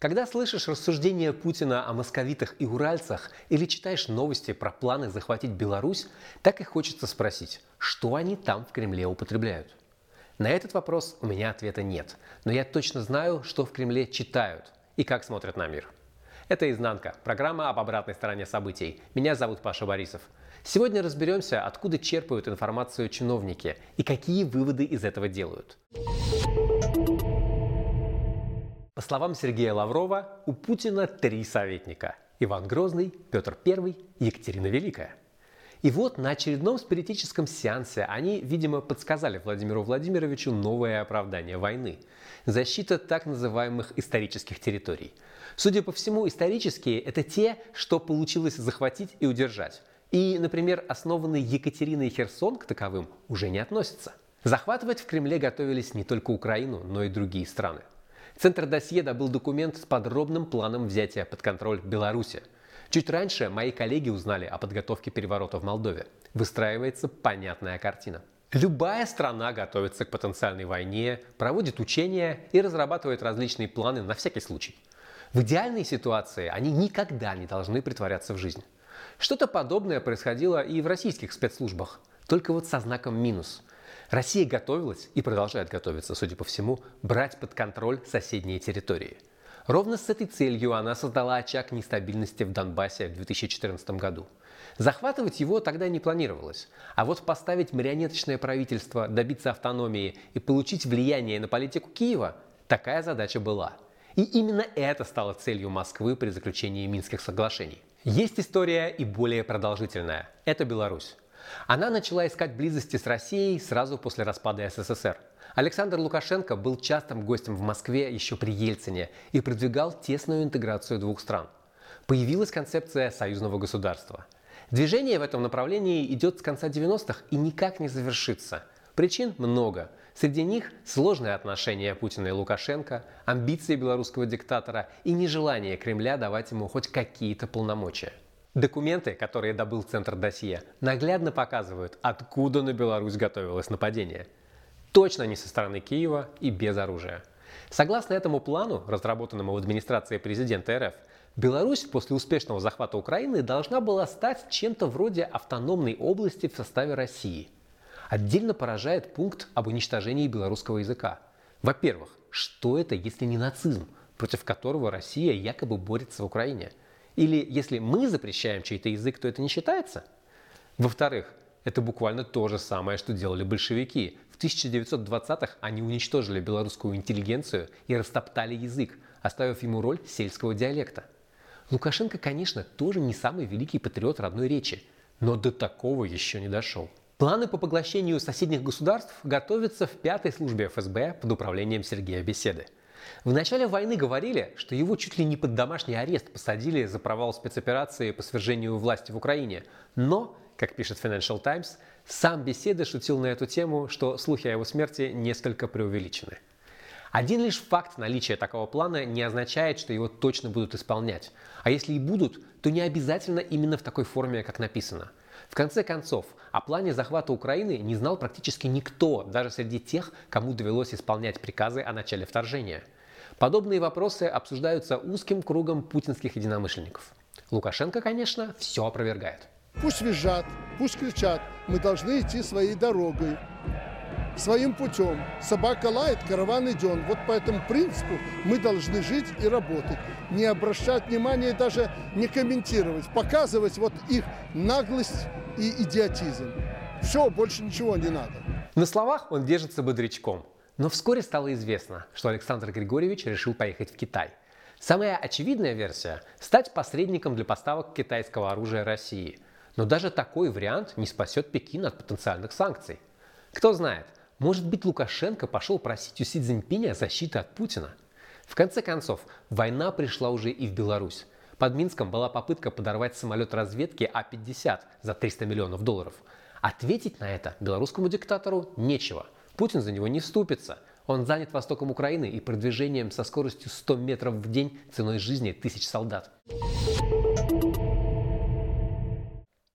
Когда слышишь рассуждения Путина о московитах и уральцах или читаешь новости про планы захватить Беларусь, так и хочется спросить, что они там в Кремле употребляют. На этот вопрос у меня ответа нет, но я точно знаю, что в Кремле читают и как смотрят на мир. Это «Изнанка» – программа об обратной стороне событий. Меня зовут Паша Борисов. Сегодня разберемся, откуда черпают информацию чиновники и какие выводы из этого делают. По словам Сергея Лаврова, у Путина три советника – Иван Грозный, Петр I, Екатерина Великая. И вот на очередном спиритическом сеансе они, видимо, подсказали Владимиру Владимировичу новое оправдание войны – защита так называемых исторических территорий. Судя по всему, исторические – это те, что получилось захватить и удержать. И, например, основанный Екатериной Херсон к таковым уже не относится. Захватывать в Кремле готовились не только Украину, но и другие страны. Центр досье добыл документ с подробным планом взятия под контроль Беларуси. Чуть раньше мои коллеги узнали о подготовке переворота в Молдове. Выстраивается понятная картина. Любая страна готовится к потенциальной войне, проводит учения и разрабатывает различные планы на всякий случай. В идеальной ситуации они никогда не должны притворяться в жизнь. Что-то подобное происходило и в российских спецслужбах, только вот со знаком минус. Россия готовилась и продолжает готовиться, судя по всему, брать под контроль соседние территории. Ровно с этой целью она создала очаг нестабильности в Донбассе в 2014 году. Захватывать его тогда не планировалось, а вот поставить марионеточное правительство, добиться автономии и получить влияние на политику Киева – такая задача была. И именно это стало целью Москвы при заключении Минских соглашений. Есть история и более продолжительная. Это Беларусь. Она начала искать близости с Россией сразу после распада СССР. Александр Лукашенко был частым гостем в Москве еще при Ельцине и продвигал тесную интеграцию двух стран. Появилась концепция союзного государства. Движение в этом направлении идет с конца 90-х и никак не завершится. Причин много. Среди них сложные отношения Путина и Лукашенко, амбиции белорусского диктатора и нежелание Кремля давать ему хоть какие-то полномочия. Документы, которые добыл Центр досье, наглядно показывают, откуда на Беларусь готовилось нападение. Точно не со стороны Киева и без оружия. Согласно этому плану, разработанному в администрации президента РФ, Беларусь после успешного захвата Украины должна была стать чем-то вроде автономной области в составе России. Отдельно поражает пункт об уничтожении белорусского языка. Во-первых, что это, если не нацизм, против которого Россия якобы борется в Украине – или если мы запрещаем чей-то язык, то это не считается? Во-вторых, это буквально то же самое, что делали большевики. В 1920-х они уничтожили белорусскую интеллигенцию и растоптали язык, оставив ему роль сельского диалекта. Лукашенко, конечно, тоже не самый великий патриот родной речи, но до такого еще не дошел. Планы по поглощению соседних государств готовятся в пятой службе ФСБ под управлением Сергея Беседы – в начале войны говорили, что его чуть ли не под домашний арест посадили за провал спецоперации по свержению власти в Украине. Но, как пишет Financial Times, сам Беседа шутил на эту тему, что слухи о его смерти несколько преувеличены. Один лишь факт наличия такого плана не означает, что его точно будут исполнять. А если и будут, то не обязательно именно в такой форме, как написано. В конце концов, о плане захвата Украины не знал практически никто, даже среди тех, кому довелось исполнять приказы о начале вторжения – Подобные вопросы обсуждаются узким кругом путинских единомышленников. Лукашенко, конечно, все опровергает. Пусть визжат, пусть кричат, мы должны идти своей дорогой, своим путем. Собака лает, караван идет. Вот по этому принципу мы должны жить и работать. Не обращать внимания, даже не комментировать, показывать вот их наглость и идиотизм. Все, больше ничего не надо. На словах он держится бодрячком. Но вскоре стало известно, что Александр Григорьевич решил поехать в Китай. Самая очевидная версия – стать посредником для поставок китайского оружия России. Но даже такой вариант не спасет Пекин от потенциальных санкций. Кто знает, может быть Лукашенко пошел просить у Си Цзиньпиня защиты от Путина. В конце концов, война пришла уже и в Беларусь. Под Минском была попытка подорвать самолет разведки А-50 за 300 миллионов долларов. Ответить на это белорусскому диктатору нечего – Путин за него не вступится. Он занят востоком Украины и продвижением со скоростью 100 метров в день ценой жизни тысяч солдат.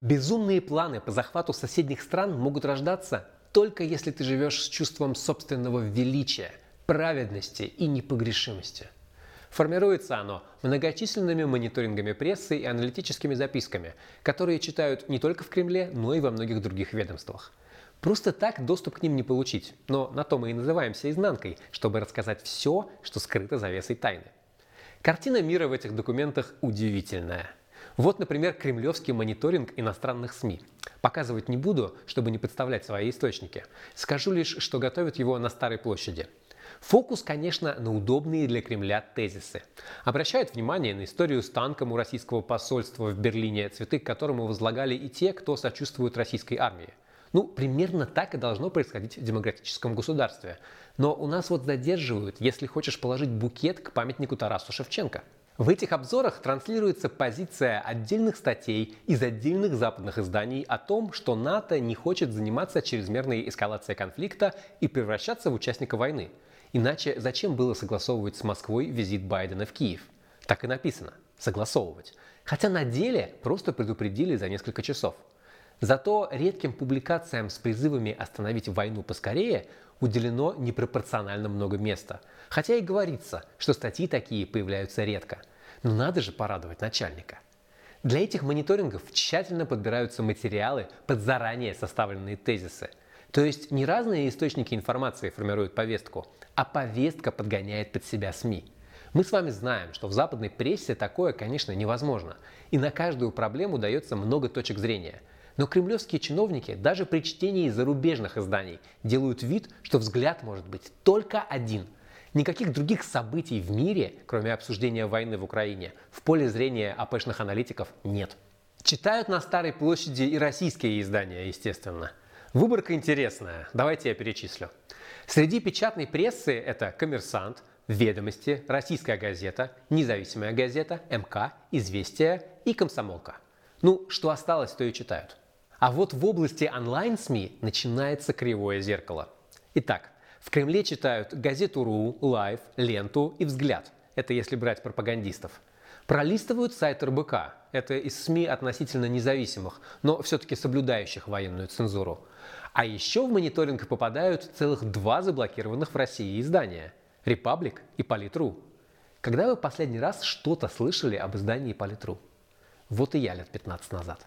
Безумные планы по захвату соседних стран могут рождаться только если ты живешь с чувством собственного величия, праведности и непогрешимости. Формируется оно многочисленными мониторингами прессы и аналитическими записками, которые читают не только в Кремле, но и во многих других ведомствах. Просто так доступ к ним не получить, но на то мы и называемся изнанкой, чтобы рассказать все, что скрыто завесой тайны. Картина мира в этих документах удивительная. Вот, например, кремлевский мониторинг иностранных СМИ. Показывать не буду, чтобы не подставлять свои источники. Скажу лишь, что готовят его на Старой площади – Фокус, конечно, на удобные для Кремля тезисы. Обращают внимание на историю с танком у российского посольства в Берлине, цветы к которому возлагали и те, кто сочувствует российской армии. Ну, примерно так и должно происходить в демократическом государстве. Но у нас вот задерживают, если хочешь положить букет к памятнику Тарасу Шевченко. В этих обзорах транслируется позиция отдельных статей из отдельных западных изданий о том, что НАТО не хочет заниматься чрезмерной эскалацией конфликта и превращаться в участника войны – Иначе зачем было согласовывать с Москвой визит Байдена в Киев? Так и написано – согласовывать. Хотя на деле просто предупредили за несколько часов. Зато редким публикациям с призывами остановить войну поскорее уделено непропорционально много места. Хотя и говорится, что статьи такие появляются редко. Но надо же порадовать начальника. Для этих мониторингов тщательно подбираются материалы под заранее составленные тезисы – то есть не разные источники информации формируют повестку, а повестка подгоняет под себя СМИ. Мы с вами знаем, что в западной прессе такое, конечно, невозможно. И на каждую проблему дается много точек зрения. Но кремлевские чиновники даже при чтении зарубежных изданий делают вид, что взгляд может быть только один. Никаких других событий в мире, кроме обсуждения войны в Украине, в поле зрения АПшных аналитиков нет. Читают на Старой площади и российские издания, естественно – Выборка интересная. Давайте я перечислю. Среди печатной прессы это «Коммерсант», «Ведомости», «Российская газета», «Независимая газета», «МК», «Известия» и «Комсомолка». Ну, что осталось, то и читают. А вот в области онлайн-СМИ начинается кривое зеркало. Итак, в Кремле читают газету РУ, Лайв, Ленту и Взгляд. Это если брать пропагандистов. Пролистывают сайт РБК. Это из СМИ относительно независимых, но все-таки соблюдающих военную цензуру. А еще в мониторинг попадают целых два заблокированных в России издания – «Репаблик» и «Политру». Когда вы последний раз что-то слышали об издании «Политру»? Вот и я лет 15 назад.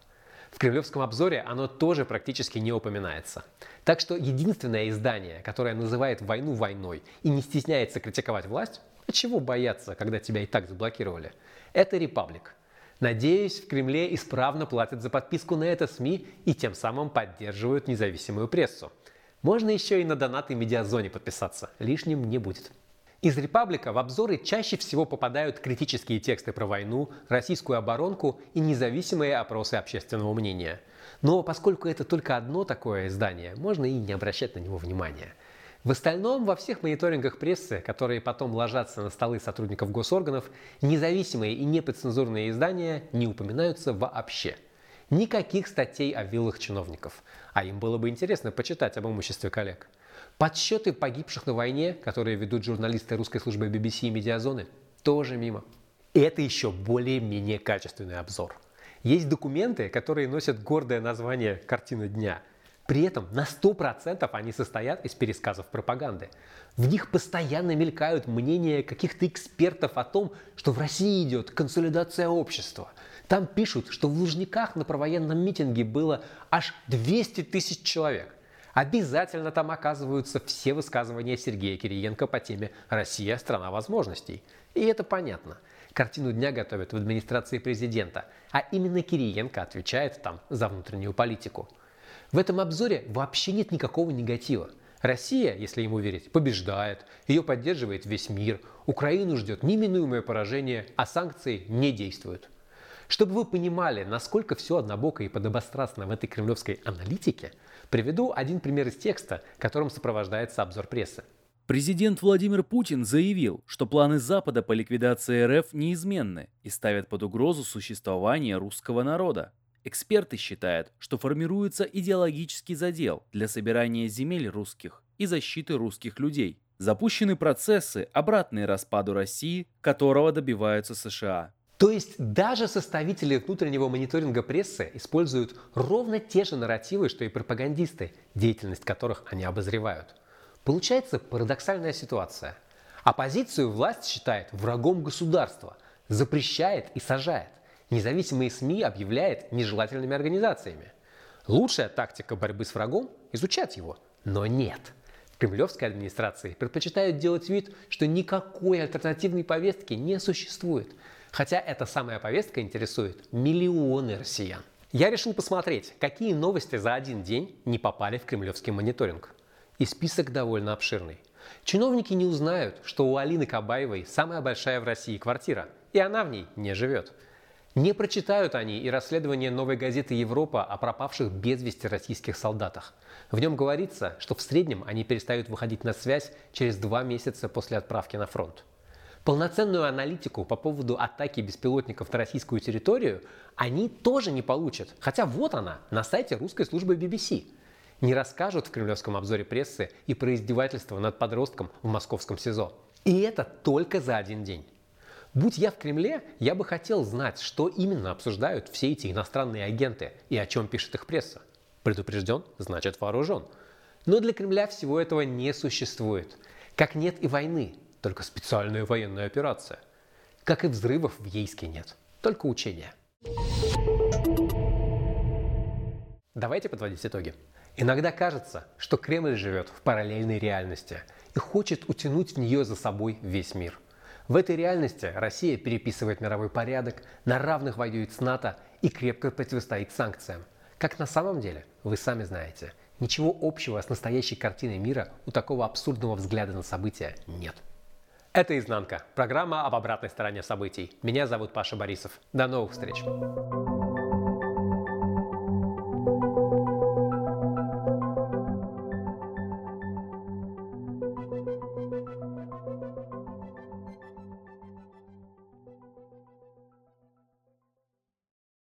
В кремлевском обзоре оно тоже практически не упоминается. Так что единственное издание, которое называет войну войной и не стесняется критиковать власть, а чего бояться, когда тебя и так заблокировали, это «Репаблик». Надеюсь, в Кремле исправно платят за подписку на это СМИ и тем самым поддерживают независимую прессу. Можно еще и на донаты Медиазоне подписаться, лишним не будет. Из «Репаблика» в обзоры чаще всего попадают критические тексты про войну, российскую оборонку и независимые опросы общественного мнения. Но поскольку это только одно такое издание, можно и не обращать на него внимания – в остальном, во всех мониторингах прессы, которые потом ложатся на столы сотрудников госорганов, независимые и неподцензурные издания не упоминаются вообще. Никаких статей о виллах чиновников. А им было бы интересно почитать об имуществе коллег. Подсчеты погибших на войне, которые ведут журналисты русской службы BBC и Медиазоны, тоже мимо. И это еще более-менее качественный обзор. Есть документы, которые носят гордое название «Картина дня», при этом на 100% они состоят из пересказов пропаганды. В них постоянно мелькают мнения каких-то экспертов о том, что в России идет консолидация общества. Там пишут, что в Лужниках на провоенном митинге было аж 200 тысяч человек. Обязательно там оказываются все высказывания Сергея Кириенко по теме «Россия – страна возможностей». И это понятно. Картину дня готовят в администрации президента, а именно Кириенко отвечает там за внутреннюю политику. В этом обзоре вообще нет никакого негатива. Россия, если ему верить, побеждает, ее поддерживает весь мир, Украину ждет неминуемое поражение, а санкции не действуют. Чтобы вы понимали, насколько все однобоко и подобострастно в этой кремлевской аналитике, приведу один пример из текста, которым сопровождается обзор прессы. Президент Владимир Путин заявил, что планы Запада по ликвидации РФ неизменны и ставят под угрозу существование русского народа. Эксперты считают, что формируется идеологический задел для собирания земель русских и защиты русских людей. Запущены процессы, обратные распаду России, которого добиваются США. То есть даже составители внутреннего мониторинга прессы используют ровно те же нарративы, что и пропагандисты, деятельность которых они обозревают. Получается парадоксальная ситуация. Оппозицию власть считает врагом государства, запрещает и сажает. Независимые СМИ объявляет нежелательными организациями. Лучшая тактика борьбы с врагом – изучать его. Но нет. В кремлевской администрации предпочитают делать вид, что никакой альтернативной повестки не существует – Хотя эта самая повестка интересует миллионы россиян. Я решил посмотреть, какие новости за один день не попали в кремлевский мониторинг. И список довольно обширный. Чиновники не узнают, что у Алины Кабаевой самая большая в России квартира, и она в ней не живет. Не прочитают они и расследование новой газеты «Европа» о пропавших без вести российских солдатах. В нем говорится, что в среднем они перестают выходить на связь через два месяца после отправки на фронт. Полноценную аналитику по поводу атаки беспилотников на российскую территорию они тоже не получат. Хотя вот она, на сайте русской службы BBC. Не расскажут в кремлевском обзоре прессы и про издевательство над подростком в московском СИЗО. И это только за один день. Будь я в Кремле, я бы хотел знать, что именно обсуждают все эти иностранные агенты и о чем пишет их пресса. Предупрежден, значит вооружен. Но для Кремля всего этого не существует. Как нет и войны, только специальная военная операция. Как и взрывов в Ейске нет, только учения. Давайте подводить итоги. Иногда кажется, что Кремль живет в параллельной реальности и хочет утянуть в нее за собой весь мир. В этой реальности Россия переписывает мировой порядок, на равных воюет с НАТО и крепко противостоит санкциям. Как на самом деле, вы сами знаете, ничего общего с настоящей картиной мира у такого абсурдного взгляда на события нет. Это «Изнанка» – программа об обратной стороне событий. Меня зовут Паша Борисов. До новых встреч!